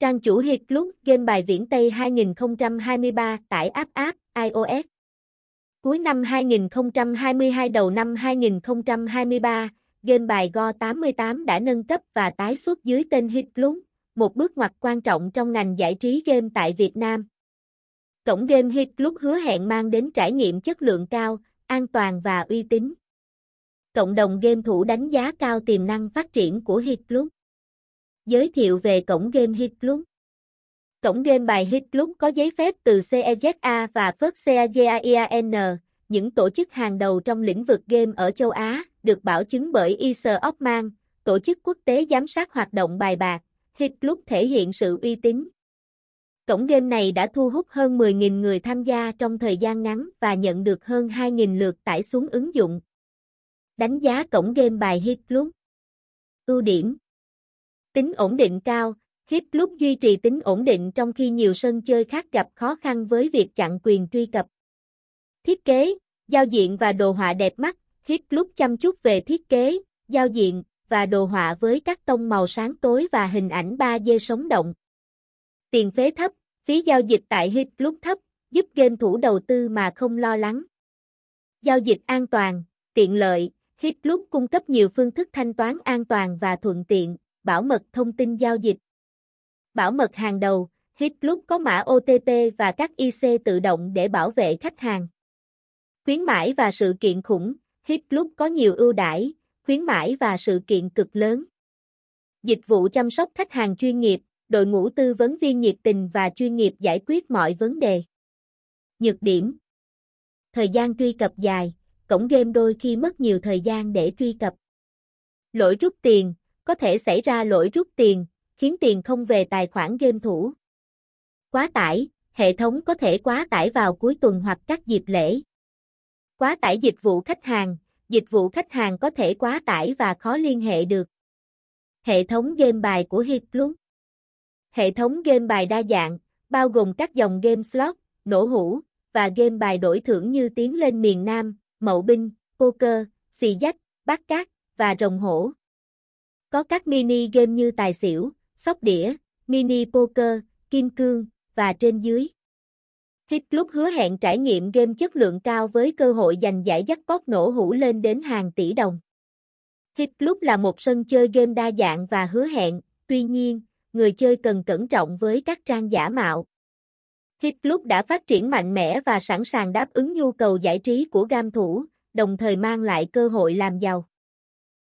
Trang chủ Hiệp Club Game bài viễn Tây 2023 tải app app iOS. Cuối năm 2022 đầu năm 2023, game bài Go 88 đã nâng cấp và tái xuất dưới tên Hiệp Club, một bước ngoặt quan trọng trong ngành giải trí game tại Việt Nam. Cổng game Hiệp Club hứa hẹn mang đến trải nghiệm chất lượng cao, an toàn và uy tín. Cộng đồng game thủ đánh giá cao tiềm năng phát triển của Hiệp Club. Giới thiệu về cổng game Hit Club. Cổng game bài Hit Club có giấy phép từ CEZA và FIRST những tổ chức hàng đầu trong lĩnh vực game ở châu Á, được bảo chứng bởi Isar Opman, tổ chức quốc tế giám sát hoạt động bài bạc. Hit Club thể hiện sự uy tín. Cổng game này đã thu hút hơn 10.000 người tham gia trong thời gian ngắn và nhận được hơn 2.000 lượt tải xuống ứng dụng. Đánh giá cổng game bài Hit Club. Ưu điểm Tính ổn định cao, Hit Club duy trì tính ổn định trong khi nhiều sân chơi khác gặp khó khăn với việc chặn quyền truy cập. Thiết kế, giao diện và đồ họa đẹp mắt, Hit Club chăm chút về thiết kế, giao diện và đồ họa với các tông màu sáng tối và hình ảnh 3D sống động. Tiền phế thấp, phí giao dịch tại Hit Club thấp, giúp game thủ đầu tư mà không lo lắng. Giao dịch an toàn, tiện lợi, Hit Club cung cấp nhiều phương thức thanh toán an toàn và thuận tiện, bảo mật thông tin giao dịch. Bảo mật hàng đầu, Hit Club có mã OTP và các IC tự động để bảo vệ khách hàng. Khuyến mãi và sự kiện khủng, Hit Club có nhiều ưu đãi, khuyến mãi và sự kiện cực lớn. Dịch vụ chăm sóc khách hàng chuyên nghiệp, đội ngũ tư vấn viên nhiệt tình và chuyên nghiệp giải quyết mọi vấn đề. Nhược điểm Thời gian truy cập dài, cổng game đôi khi mất nhiều thời gian để truy cập. Lỗi rút tiền, có thể xảy ra lỗi rút tiền, khiến tiền không về tài khoản game thủ. Quá tải, hệ thống có thể quá tải vào cuối tuần hoặc các dịp lễ. Quá tải dịch vụ khách hàng, dịch vụ khách hàng có thể quá tải và khó liên hệ được. Hệ thống game bài của Hit Hệ thống game bài đa dạng, bao gồm các dòng game slot, nổ hũ, và game bài đổi thưởng như Tiến lên miền Nam, Mậu Binh, Poker, Xì Dách, Bát Cát, và Rồng Hổ. Có các mini game như Tài xỉu, Sóc đĩa, Mini Poker, Kim Cương, và trên dưới. Hit Club hứa hẹn trải nghiệm game chất lượng cao với cơ hội giành giải jackpot nổ hũ lên đến hàng tỷ đồng. Hit Club là một sân chơi game đa dạng và hứa hẹn, tuy nhiên, người chơi cần cẩn trọng với các trang giả mạo. Hit Club đã phát triển mạnh mẽ và sẵn sàng đáp ứng nhu cầu giải trí của gam thủ, đồng thời mang lại cơ hội làm giàu.